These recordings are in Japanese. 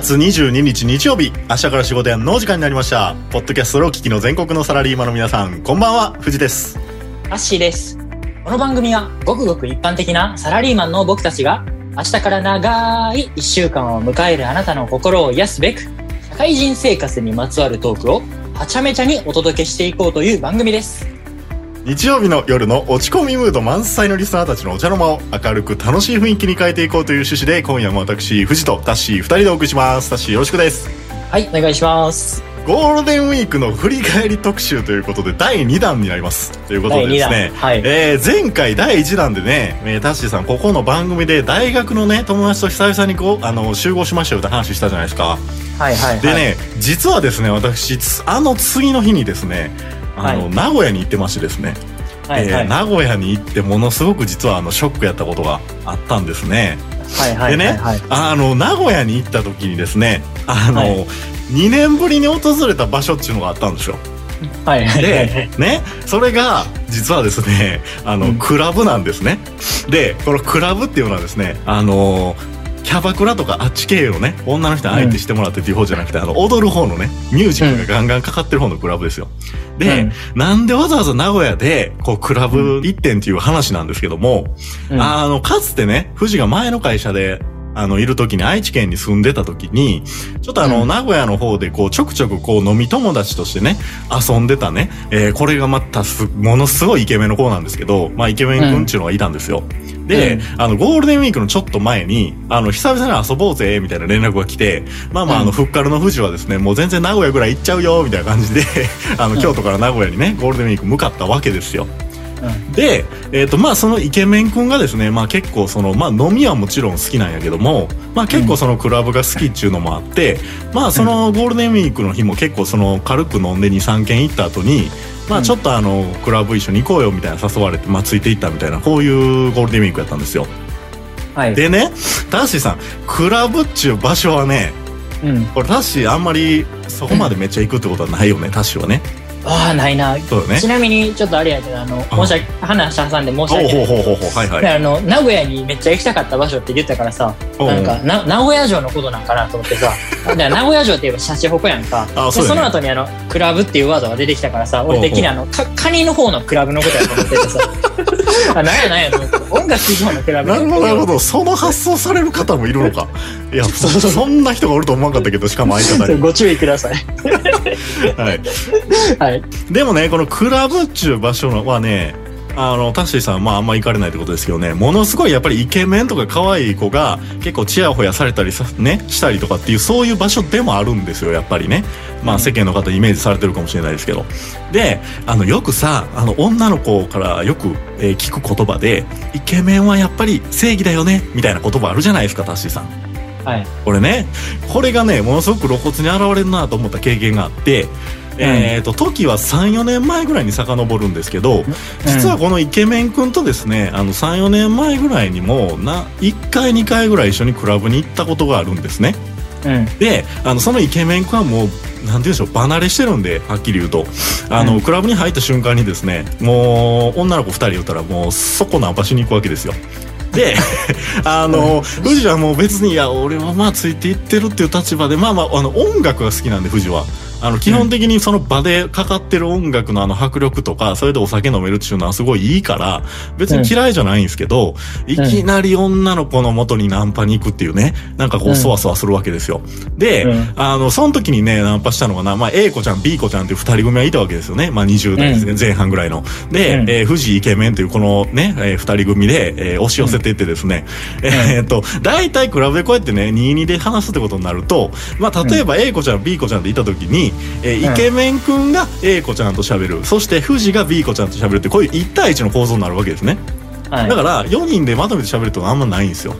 月22日日曜日、明日から仕事やのお時間になりました。ポッドキャストをお聞きの全国のサラリーマンの皆さん、こんばんは、藤です。アッシーです。この番組はごくごく一般的なサラリーマンの僕たちが明日から長い一週間を迎えるあなたの心を癒すべく社会人生活にまつわるトークをはちゃめちゃにお届けしていこうという番組です。日曜日の夜の落ち込みムード満載のリスナーたちのお茶の間を明るく楽しい雰囲気に変えていこうという趣旨で、今夜も私、藤とタッシー二人でお送りします。タッシーよろしくです。はい、お願いします。ゴールデンウィークの振り返り特集ということで、第2弾になります。ということでですねはいえー前回第1弾でね、えータッシーさん、ここの番組で大学のね、友達と久々にこう、あの、集合しましたよって話したじゃないですか。はいはいはい。でね、実はですね、私、つあの次の日にですね、あの、はい名古屋に行ってましてですね、はいはい。えー名古屋に行ってものすごく実はあの、ショックやったことがあったんですね。はいはいでね、はいはい。あの、名古屋に行った時にですね、あの、はい2年ぶりに訪れた場所っていうのがあったんですよ。はいで、ね、それが、実はですね、あの、うんクラブなんですね。で、このクラブっていうのはですね、あの、キャバクラとかあっち系のね、女の人に相手してもらってっていう方じゃなくて、あの、踊る方のね、ミュージックがガンガンかかってる方のクラブですよ。で、うん。なんでわざわざ名古屋で、こう、クラブ一点っていう話なんですけども、うん。あの、かつてね、富士が前の会社で、あの、いる時に愛知県に住んでた時に、ちょっとあの、うん。名古屋の方でこう、ちょくちょくこう、飲み友達としてね、遊んでたね、えーこれがまたす、ものすごいイケメンの子なんですけど、まあ、イケメン君っていうのがいたんですよ。で、うん。あの、ゴールデンウィークのちょっと前に、あの、久々に遊ぼうぜ、みたいな連絡が来て、まあまあ、あの、うんふっかるの富士はですね、もう全然名古屋ぐらい行っちゃうよ、みたいな感じで、あの、うん。京都から名古屋にね、ゴールデンウィーク向かったわけですよ。うんで、えっ、と、まあ、そのイケメン君がですね、まあ結構その、まあ飲みはもちろん好きなんやけども、まあ結構そのクラブが好きっていうのもあって、まあそのゴールデンウィークの日も結構その軽く飲んで2、3軒行った後に、まあちょっとあの、クラブ一緒に行こうよみたいな誘われて、まあついていったみたいな、こういうゴールデンウィークやったんですよ。はい。でね、タッシーさん、クラブっちゅう場所はね、うん。これタッシーあんまりそこまでめっちゃ行くってことはないよね、タッシーはね。ああ、ないな。そうだねち。なみに、ちょっとあれやけど、あの、あ申し訳、話挟んで申し訳ない。ほうほうほうほう、はいはいで。あの名古屋にめっちゃ行きたかった場所って言ってたからさなんかな名古屋城のことなんかなと思ってさ 名古屋城って言えばシャチホコやんかであそねその後にあのクラブっていうワードが出てきたからさ俺的にあのかカニの方のクラブのことやと思っててさ あなんやなんやと思って音楽以上のクラブなるほど、なるほど。その発想される方もいるのか。いや、そそんな人がおると思わなかったけど、しかも相方に。ご注意くださいはい。はいでもね、このクラブっちゅう場所はね、あの、タッシーさん、まああんま行かれないってことですけどね、ものすごいやっぱりイケメンとか可愛い子が結構チヤホヤされたりさ、ね、したりとかっていうそういう場所でもあるんですよ、やっぱりね。まあ世間の方イメージされてるかもしれないですけど。で、あの、よくさ、あの、女の子からよく、えー聞く言葉で、イケメンはやっぱり正義だよね、みたいな言葉あるじゃないですか、タッシーさん。はいこれね、これがね、ものすごく露骨に現れるなと思った経験があって、えっ、と、時は3、4年前ぐらいに遡るんですけど、実はこのイケメン君とですね、あの3、4年前ぐらいにも、な、1回、2回ぐらい一緒にクラブに行ったことがあるんですね。うんで、あの、そのイケメン君はもう、なんて言うんでしょう、離れしてるんで、はっきり言うと。あの、うんクラブに入った瞬間にですね、もう、女の子2人言ったら、もう、そこナンパしに行くわけですよ。で、あの、富士はもう別に、いや、俺はまあついていってるっていう立場で、まあまあ、あの、音楽が好きなんで、富士は。あの、基本的にその場でかかってる音楽のあの迫力とか、それでお酒飲めるっていうのはすごいいいから、別に嫌いじゃないんですけど、いきなり女の子の元にナンパに行くっていうね、なんかこううん。そわそわするわけですよ。で、うん。あの、その時にね、ナンパしたのがな、まあ、A 子ちゃん、B 子ちゃんっていう二人組がいたわけですよね。まあ、20代ですね、前半ぐらいの。で、うん。えー、富士イケメンというこのね、えー二人組で、えー押し寄せていってですね、えーっと、大体クラブでこうやってね、22で話すってことになると、まあ、例えば A 子ちゃん、B 子ちゃんでいた時に、えーうんイケメンくんが A 子ちゃんと喋る。そして富士が B 子ちゃんと喋るって、こういう1対1の構造になるわけですね。はいだから、4人でまとめて喋るってのはあんまないんですよ。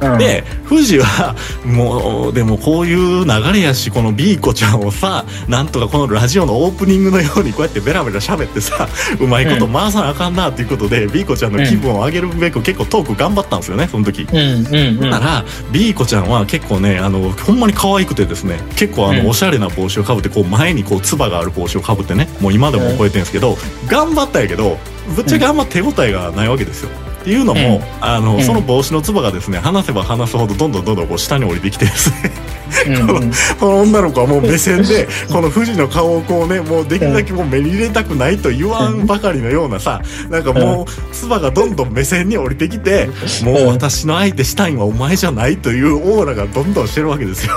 うんで、富士は、もう、でもこういう流れやし、この B 子ちゃんをさ、なんとかこのラジオのオープニングのようにこうやってベラベラ喋ってさ、うまいこと回さなあかんなっていうことで、B 子ちゃんの気分を上げるべく結構トーク頑張ったんですよね、その時。うんうんうんだから、B 子ちゃんは結構ね、あの、ほんまに可愛くてですね、結構あの、うんおしゃれな帽子をかぶって、こう前にこう、つばがある帽子をかぶってね、もう今でも覚えてるんですけど、頑張ったんやけど、ぶっちゃけあんま手応えがないわけですよ。っていうのも、あの、うんその帽子のつばがですね離せば離すほどどんどんどんどんこう下に降りてきてですね。この女の子はもう目線でこの富士の顔をこうねもうできるだけもう目に入れたくないと言わんばかりのようなさなんかもうつばがどんどん目線に降りてきてもう私の相手したいんはお前じゃないというオーラがどんどんしてるわけですよ。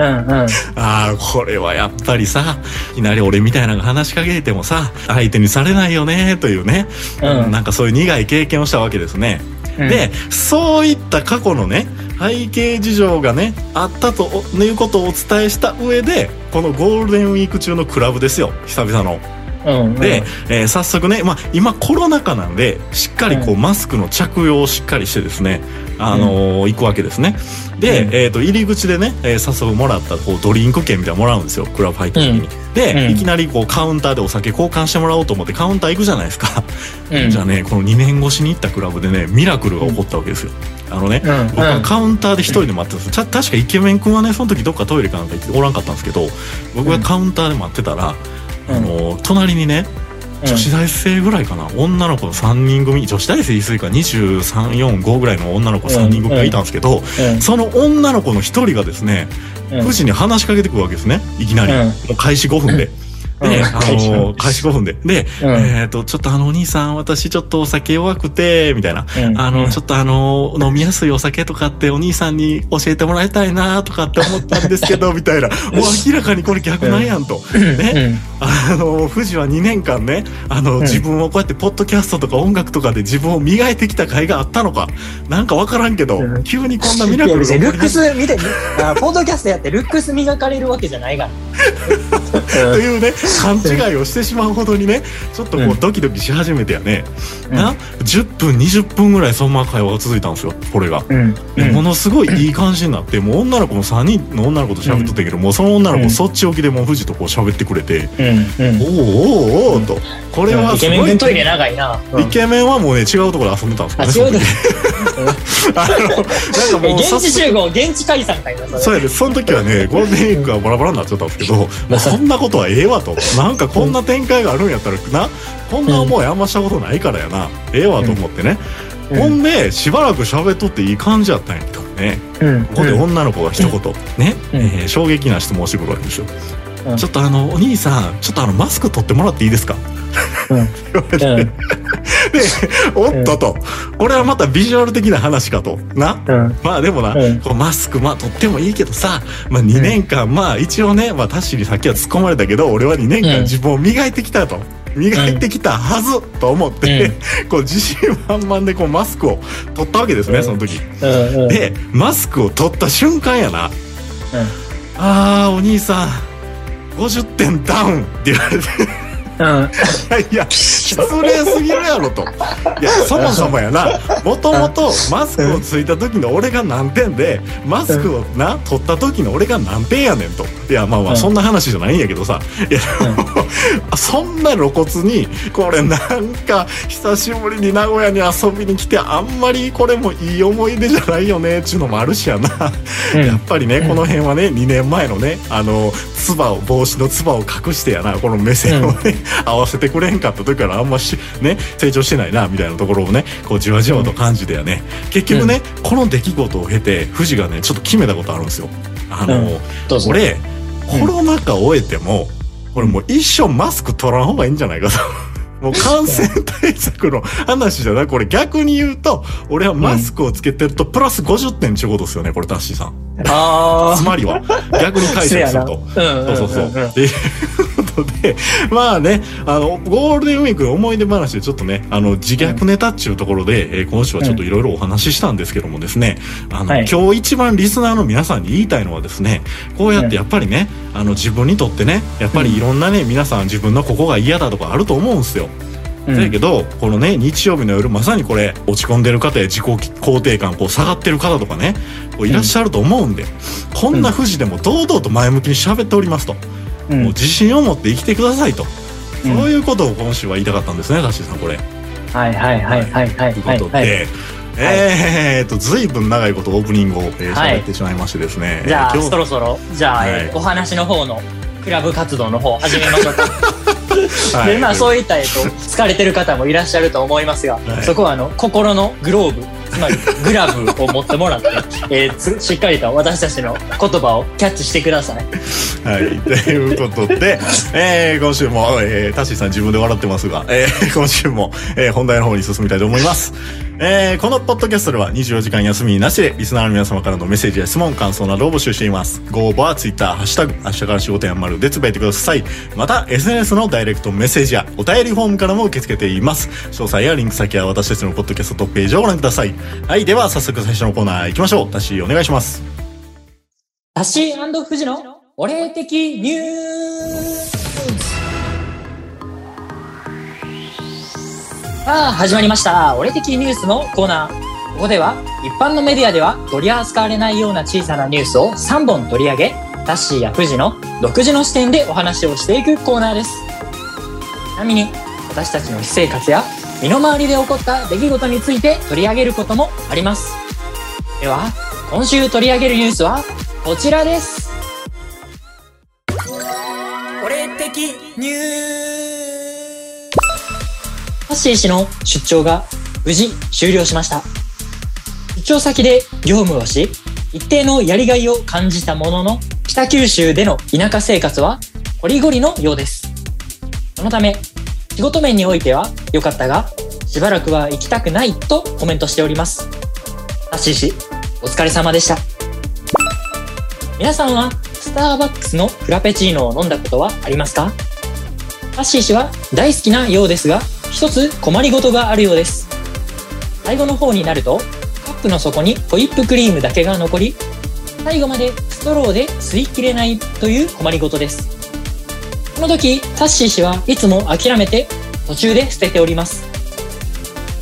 うんうんああこれはやっぱりさいきなり俺みたいなのが話しかけてもさ相手にされないよねというね、うんなんかそういう苦い経験をしたわけですね。うんでそういった過去のね背景事情がねあったということをお伝えした上でこのゴールデンウィーク中のクラブですよ久々の。うんうん。で、えー早速ね、まあ、今コロナ禍なんでしっかりこう、うマスクの着用をしっかりしてですね、あのー行くわけですね。で、うん。えー、と入り口でね、えー早速もらったこうドリンク券みたいなのもらうんですよクラブ入った時に。で、うん。いきなりこうカウンターでお酒交換してもらおうと思ってカウンター行くじゃないですか。うん。じゃあねこの2年越しに行ったクラブでねミラクルが起こったわけですよ。あのね、うん。僕はカウンターで一人で待ってたんですた確かイケメン君はねその時どっかトイレかなんか行っておらんかったんですけど僕がカウンターで待ってたら、うんあの隣にね女子大生ぐらいかな、女の子の3人組。女子大生言い過ぎか。234ぐらいの女の子3人組がいたんですけど、うん。その女の子の一人がですね、うん。富士に話しかけてくるわけですね。いきなり、うん。もう開始5分で。うんで、あの開始5分で。で、うんえっ、と、ちょっとあの、お兄さん、私ちょっとお酒弱くて、みたいな。うんあの、うんちょっとあの、飲みやすいお酒とかってお兄さんに教えてもらいたいなとかって思ったんですけど、みたいな。もう明らかにこれ逆なんやんと。ね。あの、富士は2年間ね、あの、ん自分をこうやってポッドキャストとか音楽とかで自分を磨いてきた甲斐があったのか。なんかわからんけど、うん急にこんなミラクルが起こり別にルックス見て、あポッドキャストやってルックス磨かれるわけじゃないから。というね勘違いをしてしまうほどにねちょっとこううん。ドキドキし始めてやね、うん。な10分20分ぐらいそんな会話が続いたんですよこれが。うん。でものすごいいい感じになってもう女の子も3人の女の子と喋っとったけど、もうその女の子うん。そっち置きでもう藤とこう喋ってくれて、うん。うん。おおおおおと。これはイケメントイレ長いな。うん。イケメンはもうね違うところで遊んでたんですあ、けどねあのなんかえもう現地集合、現地解散かいな、そうやでその時はねゴールデンウィークがバラバラになっちゃったんですけど、もうそんなことはええわとなんかこんな展開があるんやったらな。こんな思いあんましたことないからやな。ええわと思ってね、うん。ほんでしばらく喋っとっていい感じやったんやけどね。うん。ここで女の子が一言、ね、うん。えー衝撃な質問をしてくるわけですよ、うんちょっとあのお兄さんちょっとあのマスク取ってもらっていいですか？うん。言われて、うん。でおっとと、これはまたビジュアル的な話かとな？うん。まあでもな、うんこうマスクまあ取ってもいいけどさ、まあ、2年間、まあ一応ね、まあ、タッシーにさっきは突っ込まれたけど俺は2年間うん自分を磨いてきたと。磨いてきたはずと思って、こう自信満々でこうマスクを取ったわけですね、うんその時。うん。うん。でマスクを取った瞬間やな「あーお兄さん50点ダウン」って言われて。うん。いや失礼すぎるやろと。いやそもそもやな。もともとマスクをついた時の俺が何点でマスクをな取った時の俺が何点やねんと。いやまあまあうん。そんな話じゃないんやけどさ。いやでもそんな露骨にこれなんか久しぶりに名古屋に遊びに来てあんまりこれもいい思い出じゃないよねっちゅうのもあるしやな。うん。やっぱりね、この辺はね2年前のねあのつばを帽子のつばを隠してやなこの目線をね、合わせてくれへんかった時からあんましね成長してないなみたいなところをねこうじわじわと感じてやね、結局ね、この出来事を経て富士がねちょっと決めたことあるんですよ。あの。俺うんコロナ禍を終えても、これもう一生マスク取らん方がいいんじゃないかと。もう感染対策の話じゃないこれ逆に言うと俺はマスクをつけてるとプラス50点ちゅうことですよねこれタッシーさん。あつまりは逆に解釈すると。うん。そうそうそう。んんんっていうことで、まあね、あの、ゴールデンウィークの思い出話でちょっとね、あの、自虐ネタっていうところで、えー今週はちょっといろいろお話ししたんですけどもですね、あの、はい。今日一番リスナーの皆さんに言いたいのはですね、こうやってやっぱりね、あの、自分にとってね、やっぱりいろんなね、皆さん自分のここが嫌だとかあると思うんですよ。うん。だけどこのね日曜日の夜まさにこれ落ち込んでる方や自己肯定感こう下がってる方とかねこういらっしゃると思うんで、こんな富士でも堂々と前向きに喋っておりますと、うん。もう自信を持って生きてくださいと、うん。そういうことを今週は言いたかったんですねタッシーさんこれ。はいはいはいはいはいということで、はい。はい。えーっと随分長いことオープニングを、えーはい。喋ってしまいましてですね、じゃあ、そろそろ、じゃあ、はい。えーお話の方の、クラブ活動の方、始めましょうか。で、まあそういった、えっと、疲れてる方もいらっしゃると思いますが、はい。そこはあの、心のグローブ、つまりグラブを持ってもらって、えーつしっかりと私たちの言葉をキャッチしてください。はい。ということで、えー今週も、えー、タッシーさん自分で笑ってますが、えー今週も、えー本題の方に進みたいと思います。えーこのポッドキャストでは24時間休みなしで、リスナーの皆様からのメッセージや質問、感想などを募集しています。ご応募は Twitter、ハッシュタグ、明日から仕事やんまるでつぶやいてください。また、SNS のダイレクトメッセージやお便りフォームからも受け付けています。詳細やリンク先は私たちのポッドキャストトップページをご覧ください。はい。では、早速最初のコーナー行きましょう。タシお願いします。タッシー富士のお礼的ニューさあ、始まりました。お礼的ニュースのコーナー。ここでは、一般のメディアでは取り扱われないような小さなニュースを3本取り上げ、タッシーや富士の独自の視点でお話をしていくコーナーです。ちなみに、私たちの私生活や身の回りで起こった出来事について取り上げることもあります。では、今週取り上げるニュースは、こちらです。ッシー氏の出張が無事終了しました。出張先で業務をし、一定のやりがいを感じたものの、北九州での田舎生活はこりごりのようです。そのため、仕事面においては良かったが、しばらくは行きたくないとコメントしております。ハッシー氏、お疲れ様でした。皆さんはスターバックスのフラペチーノを飲んだことはありますか？ハッシー氏は大好きなようですが、一つ困りごとがあるようです。最後の方になると、カップの底にホイップクリームだけが残り、最後までストローで吸い切れないという困りごとです。この時、タッシー氏はいつも諦めて途中で捨てております。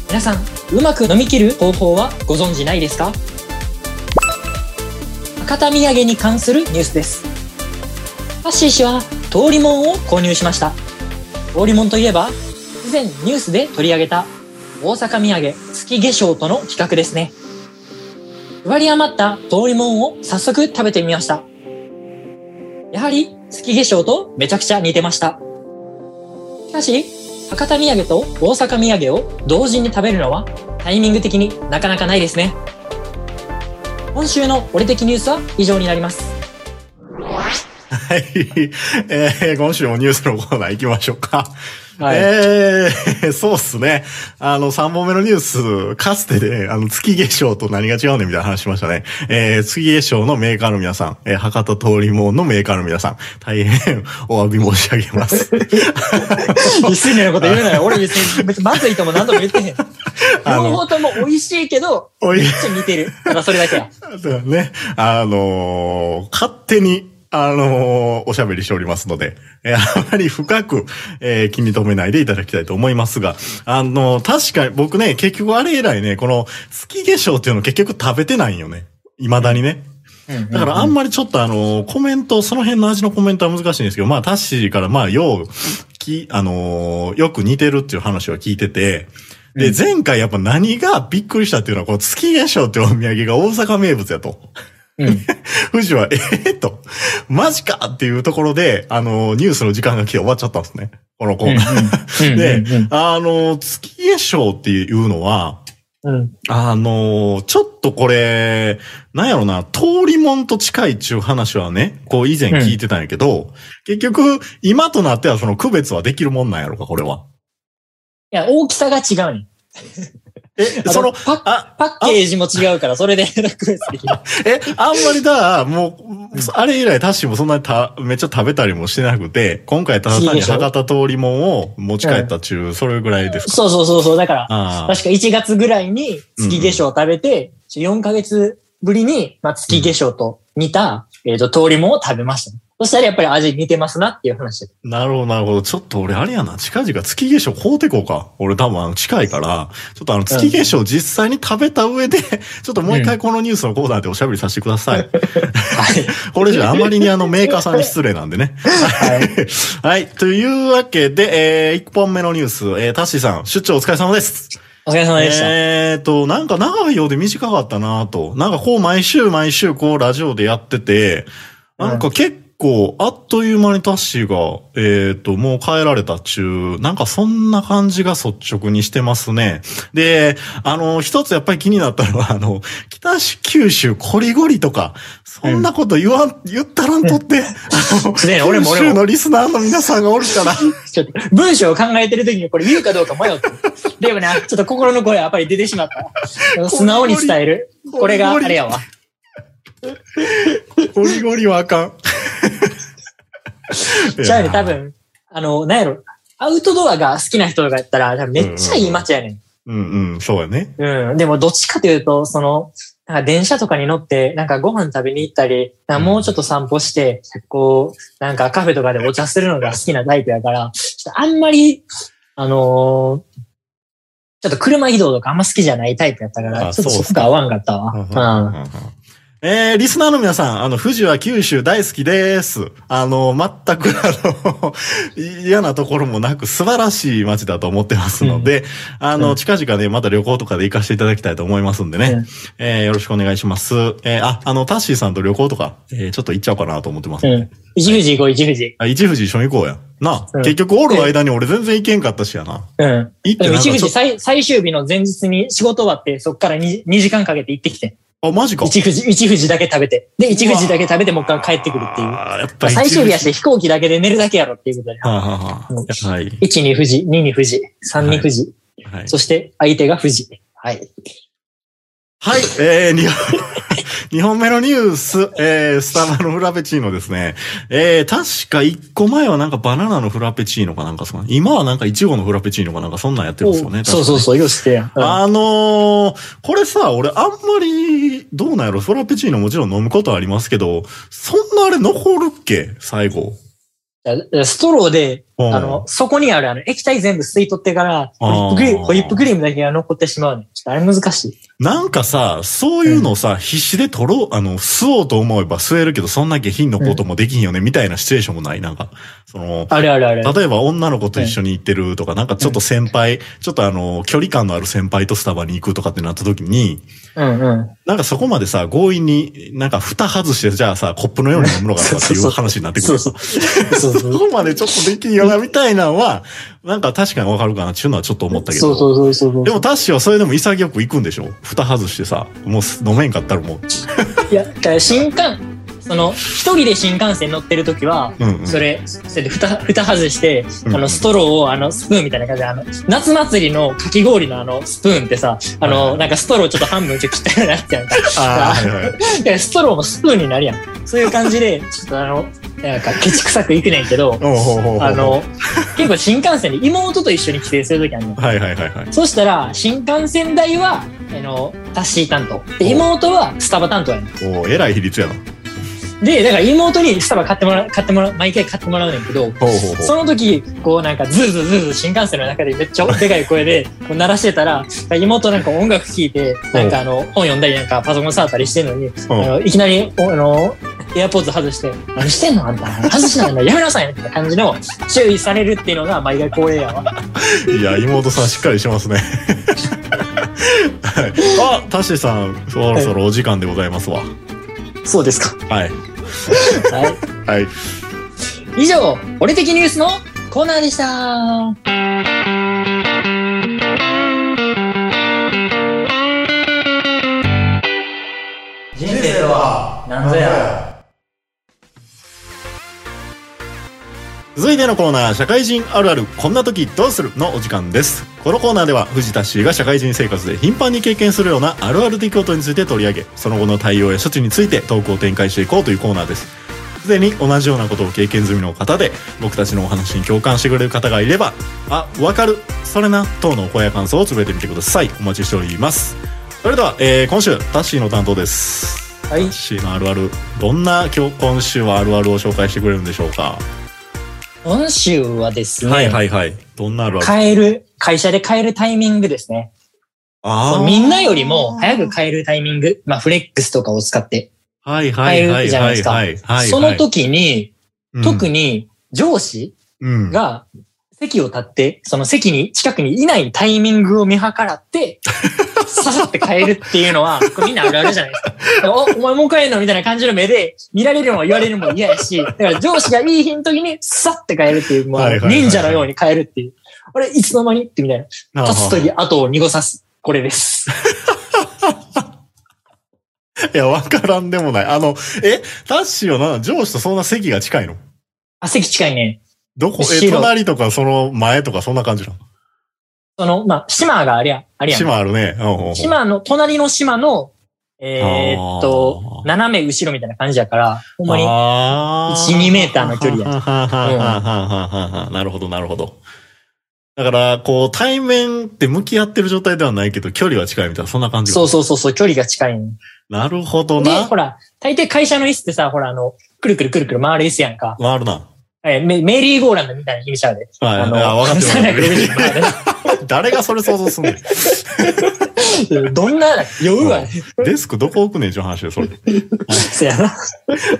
皆さん、うまく飲み切る方法はご存知ないですか？博多土産に関するニュースです。ハッシー氏は通りもんを購入しました。通りもんといえば、以前ニュースで取り上げた大阪土産月化粧との企画ですね。配り余った通りもんを早速食べてみました。やはり月化粧とめちゃくちゃ似てました。しかし、博多土産と大阪土産を同時に食べるのはタイミング的になかなかないですね。今週の俺的ニュースは以上になります。はい。えー、今週もニュースのコーナー行きましょうか。はいえー、そうっすね。あの、3本目のニュース、かつてで、あの、月化粧と何が違うねんみたいな話しましたね。えー、月化粧のメーカーの皆さん、えー、博多通りもんのメーカーの皆さん、大変お詫び申し上げます。失礼なこと言うなよ。俺別に、別にまずいとも何度も言ってへん。両方とも美味しいけど、めっちゃ似てる。ただそれだけや。だからね、あのー勝手に、あのーおしゃべりしておりますので、えーあまり深く、えー気に留めないでいただきたいと思いますが、あのー確かに僕ね、結局あれ以来ね、この月化粧っていうの結局食べてないんよね。未だにね。だからあんまりちょっとあのーコメント、その辺の味のコメントは難しいんですけど、まあ、タッシーからまあ、よう、き、あのーよく似てるっていう話は聞いてて、で、うん前回やっぱ何がびっくりしたっていうのは、この月化粧っていうお土産が大阪名物やと。うん。富士は、ええと、マジかっていうところで、あの、ニュースの時間が来て終わっちゃったんですね。このコーナー。でうんうんあの、月化粧っていうのは、うん。あの、ちょっとこれ、なんやろな、通りもんと近いっていう話はね、こう以前聞いてたんやけど、結局、今となってはその区別はできるもんなんやろか、これは。いや、大きさが違うねん。え、あその、パパッケージも違うから、それで 区別できる。え、あんまりだ、もう、あれ以来タッシーもそんなにた、めっちゃ食べたりもしてなくて、今回ただ単に博多通りもんを持ち帰ったっちゅう、それぐらいですか？そうそうそうそう。だから、確か1月ぐらいに月化粧を食べて、4ヶ月ぶりに、まあ、月化粧と似た、えっ、と、通りもんを食べました、そしたらやっぱり味似てますなっていう話で。なるほど、なるほど。ちょっと俺あれやな、近々月化粧買うてこうか。俺多分あの近いから、ちょっとあの月化粧実際に食べた上で、ちょっともう一回このニュースのコーナーでおしゃべりさせてください。はい。これじゃあまりにあのメーカーさんに失礼なんでね。はい。はい。というわけで、えー、1本目のニュース、えー、タッシーさん、出張お疲れ様です。お疲れ様でした。えーと、なんか長いようで短かったなと。なんかこう毎週毎週こうラジオでやってて、なんか結構、あっという間にタッシーが、えっ、と、もう帰られた中、なんかそんな感じが率直にしてますね。で、あの、一つやっぱり気になったのは、あの、北九州コリゴリとか、そんなこと言わん、言ったらんとって、あの、ね俺も俺も九州のリスナーの皆さんがおるから、ちょっと、文章を考えてる時にこれ言うかどうか迷って。でもね、ちょっと心の声やっぱり出てしまった。素直に伝える。これがあれやわ。ゴリゴリはあかん。じゃあね、多分、あの、なんやろ、アウトドアが好きな人がやったら、多分めっちゃいい街やねん。うんうん、そうやね。うん。でも、どっちかというと、その、なんか電車とかに乗って、なんかご飯食べに行ったり、なんかもうちょっと散歩して、こう、なんかカフェとかでお茶するのが好きなタイプやから、ちょっとあんまり、あのーちょっと車移動とかあんま好きじゃないタイプやったから、あちょっとそこが合わんかったわ。うん。えー、リスナーの皆さん、あの、富士は九州大好きです。あの、全く、あの、嫌なところもなく素晴らしい街だと思ってますので、あの、うん近々ね、また旅行とかで行かせていただきたいと思いますんでね、うんえーよろしくお願いします。えーあ、あの、タッシーさんと旅行とか、えーちょっと行っちゃおうかなと思ってます。うん。一富士行こう、一富士。あ、一富士一緒に行こうや。なあ、うん結局おる間に俺全然行けんかったしやな。うん。行ってでも一富士最最終日の前日に仕事終わって、そっから 2, 2時間かけて行ってきて。と、あ、マジか。一富士、一富士だけ食べて。で、一富士だけ食べてもう一回帰ってくるっていう。あーやっぱり最終日やし一飛行機だけで寝るだけやろっていうことで。はあ、はあはうんあ、はい。1に富士、2に富士、3に富士、はい。そして相手が富士。はい。はい、えー、2本、二本目のニュース、えー、スタバのフラペチーノですね。えー、確か1個前はなんかバナナのフラペチーノかなんかそ今はなんかイチゴのフラペチーノかなんかそんなんやってるんですよね。う。そうそうそう、よしてや。うんあのー、これさ、俺あんまり、どうなんやろ、フラペチーノもちろん飲むことはありますけど、そんなあれ残るっけ？最後。ストローで、うんあの、そこにあるあの液体全部吸い取ってから、ホイップクリーム、ホイップクリームだけが残ってしまうね。ちょっとあれ難しい。なんかさ、そういうのさ、必死で取ろう、あの、吸おうと思えば吸えるけど、そんな下品のこともできひんよね、みたいなシチュエーションもないなんか、その、あるあるある。例えば女の子と一緒に行ってるとか、なんかちょっと先輩、ちょっとあの、距離感のある先輩とスタバに行くとかってなった時に、うんうん。なんかそこまでさ、強引に、なんか蓋外して、じゃあさ、コップのように飲むのかとかっていう話になってくる。そこまでちょっとできんよな、みたいなのは、なんか確かにわかるかなっていうのはちょっと思ったけど。そうそうそうそう。でもタッシーはそれでも潔く行くんでしょ？蓋外してさ、もう飲めんかったらもう。いや、だから新幹、その、一人で新幹線乗ってる時は、うんうん。それ、それで蓋、蓋外して、うんあの、ストローを、あの、スプーンみたいな感じで、あの、夏祭りのかき氷のあの、スプーンってさ、あの、なんかストローちょっと半分ちょっと切ったようなやつやんか。あ ーはいはい。でストローもスプーンになるやん。そういう感じで、ちょっとあの、なんか、ケチくさくいくねんけど、あの、結構新幹線で妹と一緒に帰省するときあるの。はいはいはいはい。そしたら、新幹線代は、あの、タッシー担当。で、お妹はスタバ担当やねん。おうえらい比率やな。で、だから妹にスタバ買ってもらう、買ってもらう、毎回買ってもらうねんけど。その時、こうなんかズーズーズーズー新幹線の中でめっちゃでかい声でこう鳴らしてたら、妹なんか音楽聴いて、なんかあの、本読んだりなんかパソコン触ったりしてんのに、あのいきなり、おあの、エアポーズ外して、何してんのあんた。外しないんだ。やめなさいみたいな感じの注意されるっていうのが毎回光栄やわ。いや、妹さんしっかりしてますね。はい、あ、タシさん、そろそろお時間でございますわ。そうですか。はい。ははい。い。以上、俺的ニュースのコーナーでした。人生とは何ぞや。続いてのコーナー、社会人あるある、こんな時どうするのお時間です。このコーナーでは、藤田氏が社会人生活で頻繁に経験するようなあるある出来事について取り上げ、その後の対応や処置についてトークを展開していこうというコーナーです。すでに同じようなことを経験済みの方で、僕たちのお話に共感してくれる方がいれば、あ、わかる、それな、等の声や感想をつぶやいてみてください。お待ちしております。それでは、えー今週、タッシーの担当です。はいタッ。シーのあるある、どんな今日、今週はあるあるを紹介してくれるんでしょうか？今週はですね、はいはいはい。どんなある変える、会社で変えるタイミングですね。あー。みんなよりも早く変えるタイミング、まあフレックスとかを使って。はいはいはいじゃないですか。はいはい。その時に、特に、に上司うん、が席を立って、その席に近くにいないタイミングを見計らって、ささって帰るっていうのは、みんなあるあるじゃないですか。お、お前もう帰るのみたいな感じの目で見られるのも言われるのも嫌やし、だから上司がいい日の時にさって帰るっていう、もうはいはいはいはい忍者のように帰るっていう。あれ、いつの間にってみたいな。立つ時後を濁さす。これです。いや、わからんでもない。あの、え、タッシーはな、上司とそんな席が近いの？あ、席近いね。どこ？え、隣とかその前とかそんな感じなの？その、まあ、島がありゃ、ありやん。島あるね。うんうんうん島の、隣の島の、えーっと斜め後ろみたいな感じやから、ほんまに、あー1 2メーターの距離やはははははははなるほど、なるほど。だから、こう、対面って向き合ってる状態ではないけど、距離は近いみたいな、そんな感じかそうそうそうそう、距離が近いね。なるほどで、なほ。ら、大抵会社の椅子ってさ、ほら、あの、くるくるくるくる回る椅子やんか。回るな。えーメメリーゴーランドみたいな響きゃで。はい。あの、あ、分かってる分かってる。360回る誰がそれ想像すんねん。どんな、酔うわね。デスクどこ置くねん、ちゅう話で、それ。で、せやな。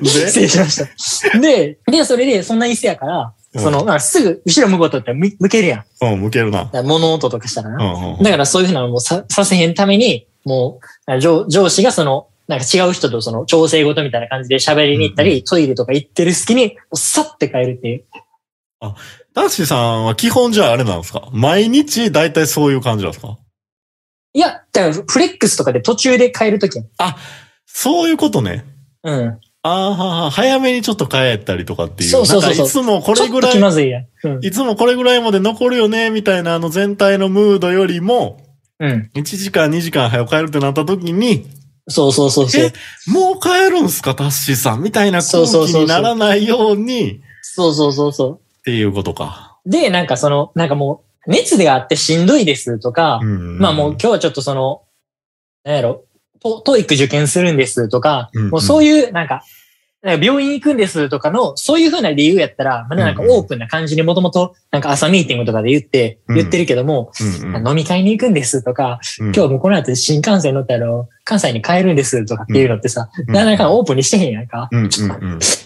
失礼しました。で、で、それで、そんな椅子やから、うんその、まあすぐ後ろ向こうとって向向けるやん。うん、向けるな。ら物音とかしたらうな。んうん。だからそういうふうなのもささせへんために、もう、上上司がその、なんか違う人とその調整事みたいな感じで喋りに行ったり、うんトイレとか行ってる隙に、さって帰るっていう。タッシーさんは基本じゃああれなんですか？毎日大体そういう感じなんですか？いや、だからフレックスとかで途中で帰るときやん。そういうことね。うん。ああ、はは早めにちょっと帰ったりとかっていう。そうそうそうそういつもこれぐらい、まずいやん。うん。いつもこれぐらいまで残るよね、みたいなあの全体のムードよりも、うん。1時間2時間早く帰るってなった時に、そうそうそうそうえ。もう帰るんすか、タッシーさんみたいな空気にならないように、っそうそうそうそていうことか。う。で、なんかその、なんかもう、熱であってしんどいですとか、うんまあもう今日はちょっとその、なんやろ、ト TOEIC 受験するんですとか、うんうんもうそういうなんか、なんか病院行くんですとかの、そういうふうな理由やったら、まだなんかオープンな感じにもともと、なんか朝ミーティングとかで言って、うん。言ってるけども、飲み会に行くんですとか、うん。今日もこの後新幹線乗ったら、関西に帰るんですとかっていうのってさ、うん。なかなかオープンにしてへんやんか。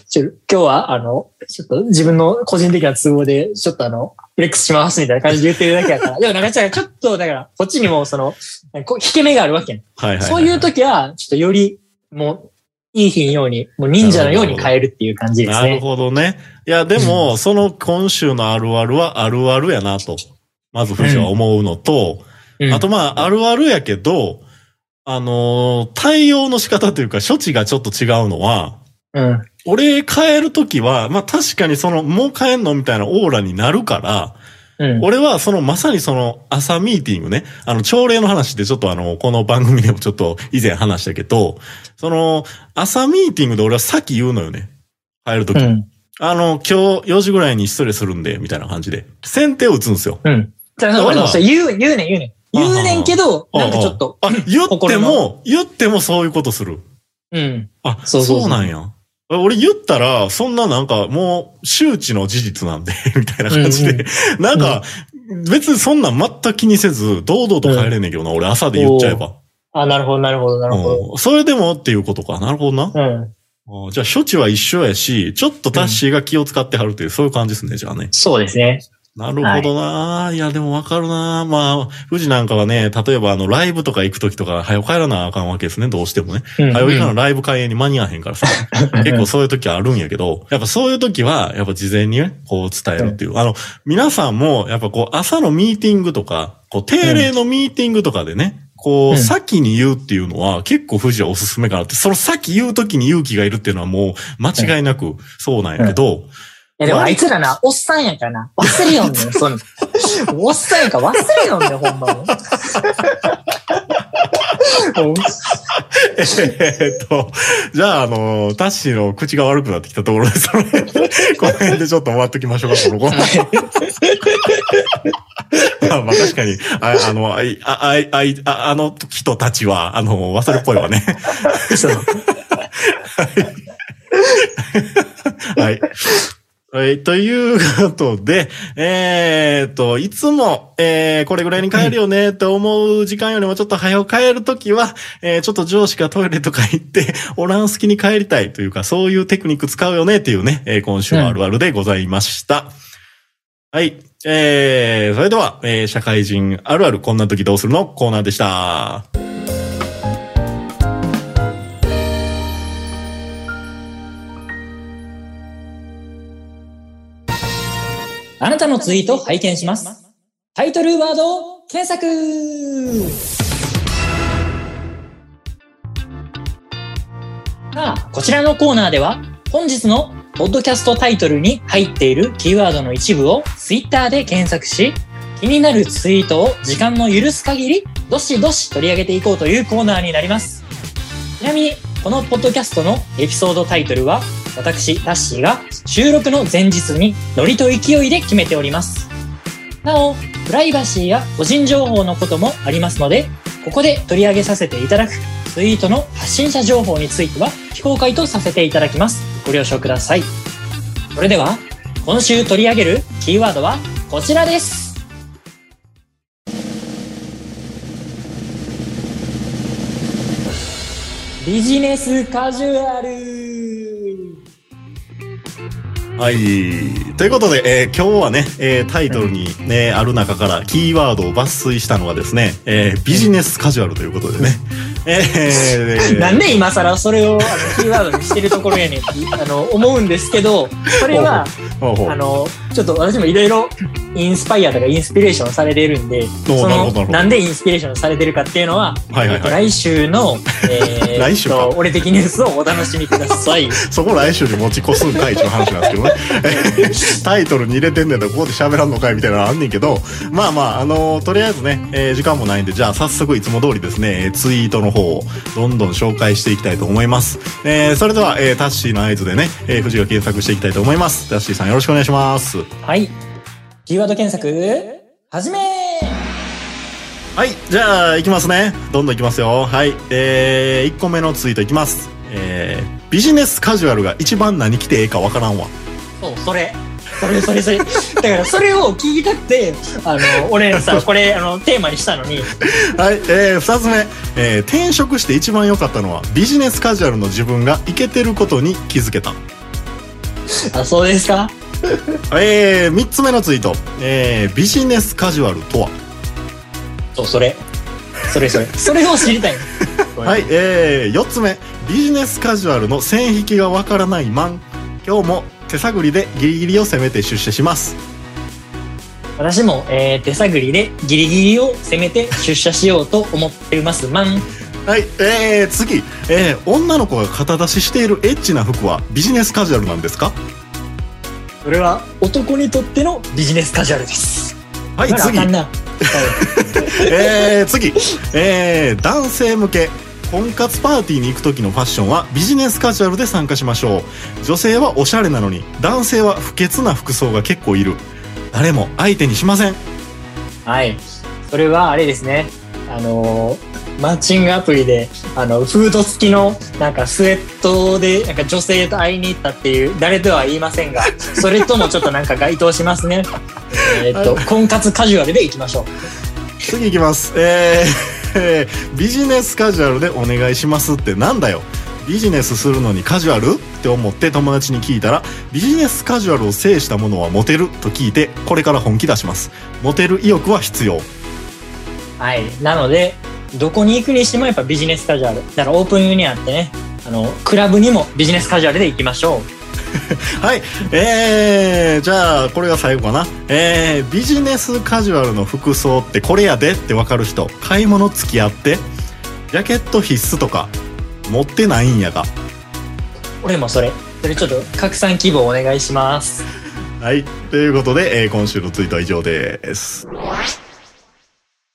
ちょ今日は、あの、ちょっと自分の個人的な都合で、ちょっとあの、フレックスしますみたいな感じで言ってるだけやから。でもなんかちょっと、だから、こっちにもその、引け目があるわけやん。そういう時は、ちょっとより、もう、いい日のように、もう忍者のように変えるっていう感じですなるね。ほどね。いや、でも、その今週のあるあるはあるあるやなと。まず、富士は思うのと、うんあとまあ、あるあるやけど、あのー対応の仕方というか、処置がちょっと違うのは、うん。俺帰るときは、まあ確かにその、もう帰んのみたいなオーラになるから、うん。俺はそのまさにその朝ミーティングね、あの朝礼の話でちょっとあの、この番組でもちょっと以前話したけど、その朝ミーティングで俺は先言うのよね。帰るとき。うん。あの、今日4時ぐらいに失礼するんで、みたいな感じで。先手を打つんですよ。うん。だから俺も言う、言うねん、言うねん。言うねんけど、あなんかちょっと、あ、言って心も、言ってもそういうことする。うん。あ、そうそうそうそうなんや。俺言ったら、そんななんかもう周知の事実なんで、みたいな感じで。なんか、別にそんなん全く気にせず、堂々と帰れんねんけどな、俺朝で言っちゃえば。あ、なるほど、なるほど、なるほど。うんそれでもっていうことか。なるほどな。うん。あじゃあ処置は一緒やし、ちょっとタッシーが気を使ってはるっていう、そういう感じですね、じゃあね。そうですね。なるほどな、い、や、でもわかるな。まあ、富士なんかはね、例えばあの、ライブとか行くときとか、早く帰らなあかんわけですね、どうしてもね。うん早く行かなライブ開演に間に合わへんからさ。結構そういう時あるんやけど、やっぱそういう時は、やっぱ事前にね、こう伝えるっていう。あの、皆さんも、やっぱこう、朝のミーティングとか、こう、定例のミーティングとかでね、こう、うん先に言うっていうのは、結構富士はおすすめかなって、その先言う時に勇気がいるっていうのはもう、間違いなくそうなんやけど、いやでもあいつらな、おっさんやからな。忘れよんねん、そんおっさんやから忘れよんねん、ほんまもう。えーっと、じゃあ、あの、タッシーの口が悪くなってきたところで、その辺で、この辺でちょっと終わっときましょうか、この子。まあ、まあ確かに、ああの、あい、あ、あい、あの人たちは、あの、忘れっぽいわね。そう。はい。はい。ということで、えーっと、いつも、えー、これぐらいに帰るよねって思う時間よりもちょっと早く帰るときは、えー、ちょっと上司がトイレとか行って、おらんすきに帰りたいというか、そういうテクニック使うよねっていうね、えー、今週のあるあるでございました。はい。えー、それでは、えー、社会人あるあるこんな時どうするのコーナーでした。あなたのツイートを拝見します。タイトルワード検索さあ、こちらのコーナーでは、本日のポッドキャストタイトルに入っているキーワードの一部をツイッターで検索し、気になるツイートを時間の許す限り、どしどし取り上げていこうというコーナーになります。ちなみに、このポッドキャストのエピソードタイトルは、私、タッシーが収録の前日にノリと勢いで決めております。なお、プライバシーや個人情報のこともありますので、ここで取り上げさせていただくツイートの発信者情報については非公開とさせていただきます。ご了承ください。それでは、今週取り上げるキーワードはこちらです。ビジネスカジュアルはい。ということで、えー今日はね、えータイトルにね、ある中からキーワードを抜粋したのはですね、えービジネスカジュアルということでね。えー なんで今更それをあのキーワードにしてるところやねんってあの思うんですけど、それは、あの、ちょっと私もいろいろインスパイアとかインスピレーションされてるんで、そのなんでインスピレーションされてるかっていうのは、はいはいはい。えっと来週の、えー 来週俺的ニュースをお楽しみください。そこ来週に持ち越すんかいっていう話なんですけどね。タイトルに入れてんねんだここで喋らんのかいみたいなのあんねんけど、まあまあ、あのとりあえずね、えー時間もないんで、じゃあ早速いつも通りですね、えーツイートの方をどんどん紹介していきたいと思います。えーそれでは、えータッシーの合図でね、えー、富士が検索していきたいと思います。タッシーさんよろしくお願いします。はい。キーワード検索、始めはい、じゃあ、いきますね。どんどんいきますよ。はい。えー、1個目のツイートいきます。えー、ビジネスカジュアルが一番何着てええかわからんわ。そう、それ。それそれそれ。だからそれを聞きたくて、あの、俺さ、これ、あの、テーマにしたのに、はい、えー、2つ目、えー転職して一番良かったのはビジネスカジュアルの自分がイケてることに気づけた。あ、そうですか？えー、3つ目のツイート、えー、ビジネスカジュアルとは？そう、それ。それそれ。それを知りたいの？はい、えー、4つ目、ビジネスカジュアルの線引きがわからないマン。今日も手探りでギリギリを攻めて出社します。私も、えー手探りでギリギリを攻めて出社しようと思っています。マン。はい、えー、次、えー、女の子が肩出ししているエッチな服はビジネスカジュアルなんですか？それは男にとってのビジネスカジュアルです。はい、次。えー、次、えー、男性向け婚活パーティーに行く時のファッションはビジネスカジュアルで参加しましょう女性はおしゃれなのに男性は不潔な服装が結構いる誰も相手にしませんはい。それはあれですね。あのーマッチングアプリで、あの、フード付きの、なんかスウェットで、なんか女性と会いに行ったっていう、誰とは言いませんが、それともちょっとなんか該当しますね。えーっと、婚活カジュアルでいきましょう。次いきますえーえービジネスカジュアルでお願いしますってなんだよビジネスするのにカジュアルって思って友達に聞いたらビジネスカジュアルを制したものはモテると聞いてこれから本気出しますモテる意欲は必要はい。なので、どこに行くにしてもやっぱビジネスカジュアル。だからオープンユニアンってね、あの、クラブにもビジネスカジュアルで行きましょう。はい。えー、じゃあ、これが最後かな。えー、ビジネスカジュアルの服装ってこれやでってわかる人、買い物付き合って、ジャケット必須とか、持ってないんやが。俺もそれ。それちょっと拡散希望お願いします。はい。ということで、えー今週のツイートは以上です。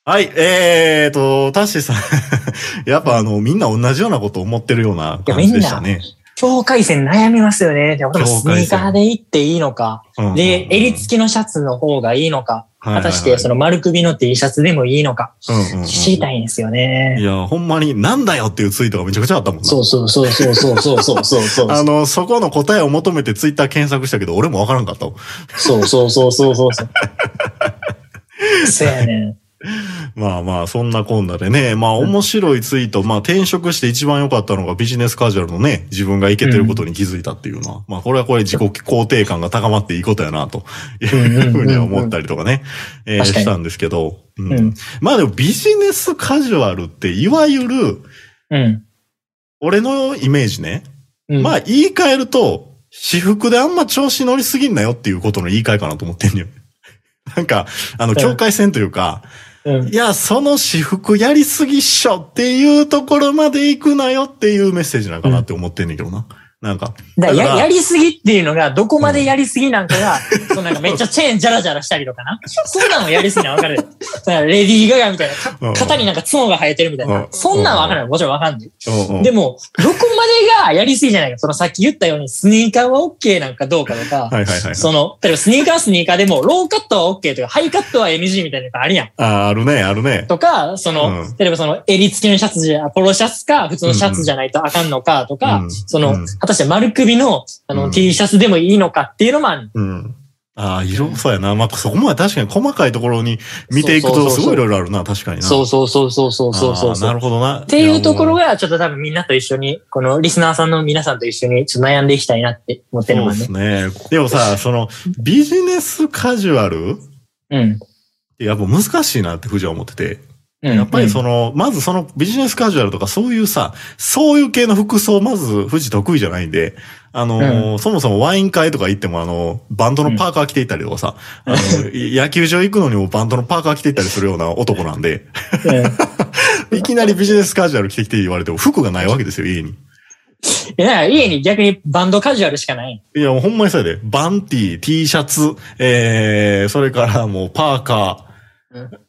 はい。えーと、タッシーさん。やっぱあの、みんな同じようなこと思ってるような感じでしたね。境界線悩みますよね。で俺もスニーカーで行っていいのか。うんで、襟付きのシャツの方がいいのか。果たしてその丸首の T シャツでもいいのか。知りたいんですよいね。や、ほんまに、なんだよっていうツイートがめちゃくちゃあったもんな。そうそうそうそうそうそうそうそうそう。あの、そこの答えを求めてツイッター検索したけど、俺もわからんかったわ。そうそうそうそうそうそう。そうやねん。まあまあ、そんなこんなでね、まあ面白いツイート、まあ転職して一番良かったのがビジネスカジュアルのね、自分がいけてることに気づいたっていうのは、まあこれはこれ自己肯定感が高まっていいことやな、というふうには思ったりとかね、えーしたんですけど、うん。うん。まあでもビジネスカジュアルって、いわゆる、うん。俺のイメージね、うん。まあ言い換えると、私服であんま調子乗りすぎんなよっていうことの言い換えかなと思ってんのよ。なんか、あの、境界線というか、いや、その私服やりすぎっしょっていうところまで行くなよっていうメッセージなのかなって思ってんねんけどな。うんか。だかだからやりすぎっていうのが、どこまでやりすぎなんかが、そのなんかめっちゃチェーンジャラジャラしたりとかな。そんなのやりすぎなのわかる。だからレディー・ガガみたいな、肩になんか角が生えてるみたいうんな。そんなんわかる。もちろんわかんない。でも、どこまでがやりすぎじゃないか。そのさっき言ったように、スニーカーは OK なんかどうかとか。その、例えばスニーカーはスニーカーでも、ローカットは OK とか、ハイカットは NG みたいなのがあるやん。ああ、あるね、あるね。とか、その、うん例えばその、襟付きのシャツじゃ、ポロシャツか、普通のシャツじゃないとあかんのかとか、うんその、うん果たして丸首の、あの、うん T シャツでもいいのかっていうのもある。うん。ああ、色、そうやな。まあ、そこまで確かに細かいところに見ていくとそうそうそうそうすごいいろいろあるな、確かにな。そうそうそうそうそうそうそうなるほどな。っっていうところが、ちょっと多分みんなと一緒に、このリスナーさんの皆さんと一緒にちょっと悩んでいきたいなって思ってるそうもんでねす。ね。でもさ、その、ビジネスカジュアルうん。ってやっぱ難しいなって藤は思ってて。うん。やっぱりその、まずそのビジネスカジュアルとかそういうさ、そういう系の服装、まず富士得意じゃないんで、あのーそもそもワイン会とか行ってもあの、バンドのパーカー着ていったりとかさ、あの、野球場行くのにもバンドのパーカー着ていったりするような男なんで、うん いきなりビジネスカジュアル着てきて言われても服がないわけですよ、家に。いや、家に逆にバンドカジュアルしかない。いや、もうほんまにそうやで。バンティー、T シャツ、えー、それからもうパーカー、うん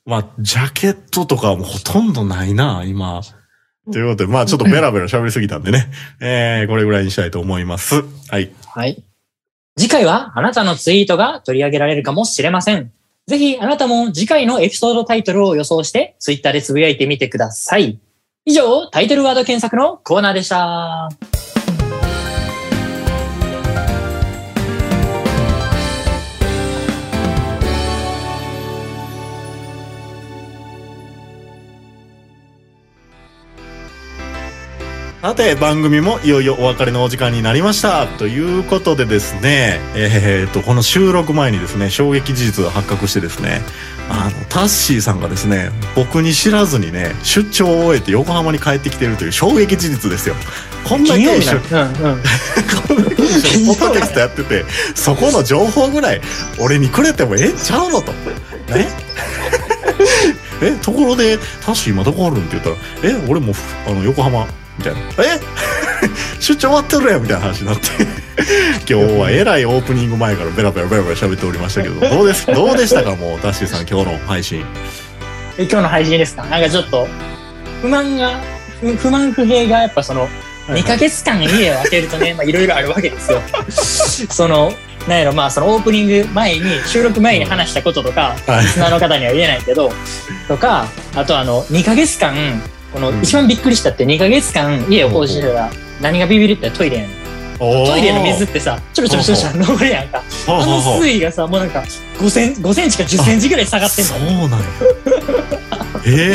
まあ、ジャケットとかはもうほとんどないな、今。ということで、まあちょっとベラベラ喋りすぎたんでね。えー、これぐらいにしたいと思います。はい。はい。次回はあなたのツイートが取り上げられるかもしれません。ぜひあなたも次回のエピソードタイトルを予想してツイッターでつぶやいてみてください。以上、タイトルワード検索のコーナーでした。さて、番組もいよいよお別れのお時間になりました。ということでですね、えー、と、この収録前にですね、衝撃事実が発覚してですね、あの、タッシーさんがですね、僕に知らずにね、出張を終えて横浜に帰ってきているという衝撃事実ですよ。こんだけ一緒に、うんうん。こんだけ一緒にポッドキャストやってて、そこの情報ぐらい俺にくれてもええんちゃうのと。ね？え、ところで、タッシー今どこおるんって言ったら、え、俺もう、あの、横浜、みたいな。え？出張終わってるやんみたいな話になって。今日はえらいオープニング前からベラベラベラベラ喋っておりましたけど、どうです？どうでしたかもう、タッシーさん今日の配信。え今日の配信ですか？なんかちょっと、不満が、不不満不平がやっぱその、2ヶ月間家を空けるとね、まあいろいろあるわけですよ。その、なんやろ、まあそのオープニング前に、収録前に話したこととか、はいリスナーの方には言えないけど、とか、あとあの、2ヶ月間、このうん一番びっくりしたって2ヶ月間家を放置してたら、何がビビるってトイレやねん。トイレの水ってさ、ちょろちょろちょろちょろ登るやんか。あの水位がさ、もうなんか5セン5センチか10センチぐらい下がってんの。そうなの。え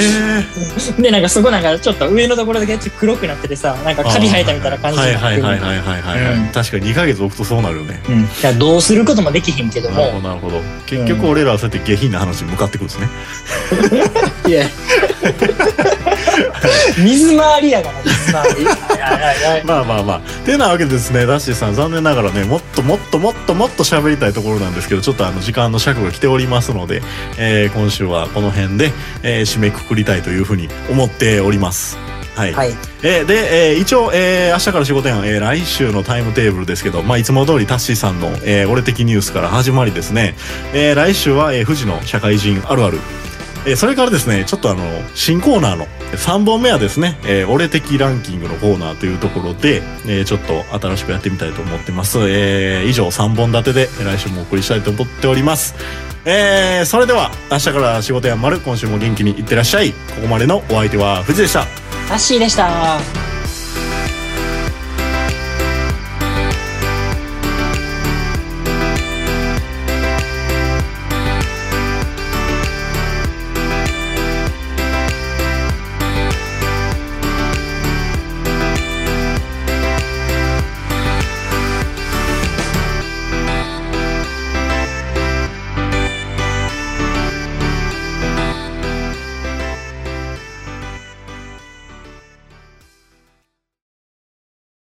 えで、なんかそこなんかちょっと上のところだけちょっと黒くなっててさ、なんかカビ生えたみたいな感じはいはいはいはいはいはい、はいうん確かに2ヶ月置くとそうなるよね。うん。どうすることもできひんけども。なるほどなるほど。結局俺らはそうやって下品な話に向かってくるんですね。いや。水回りやから、水回り。まあまあまあ。てなわけでですね、ダッシーさん残念ながらね、もっともっともっともっと喋りたいところなんですけど、ちょっとあの時間の尺が来ておりますので、えー今週はこの辺で、えー締めくくりたいというふうに思っております。はい。はい。えーで、えー一応、えー明日から仕事やん、えー来週のタイムテーブルですけど、まあ、いつも通りタッシーさんの、えー俺的ニュースから始まりですね、えー来週は、えー富士の社会人あるある。えそれからですね、ちょっとあの、新コーナーの3本目はですね、えー俺的ランキングのコーナーというところで、えーちょっと新しくやってみたいと思ってます。えー以上3本立てで来週もお送りしたいと思っております。えーそれでは、明日から仕事やんまる、今週も元気にいってらっしゃい。ここまでのお相手は富士でした。ラッシーでした。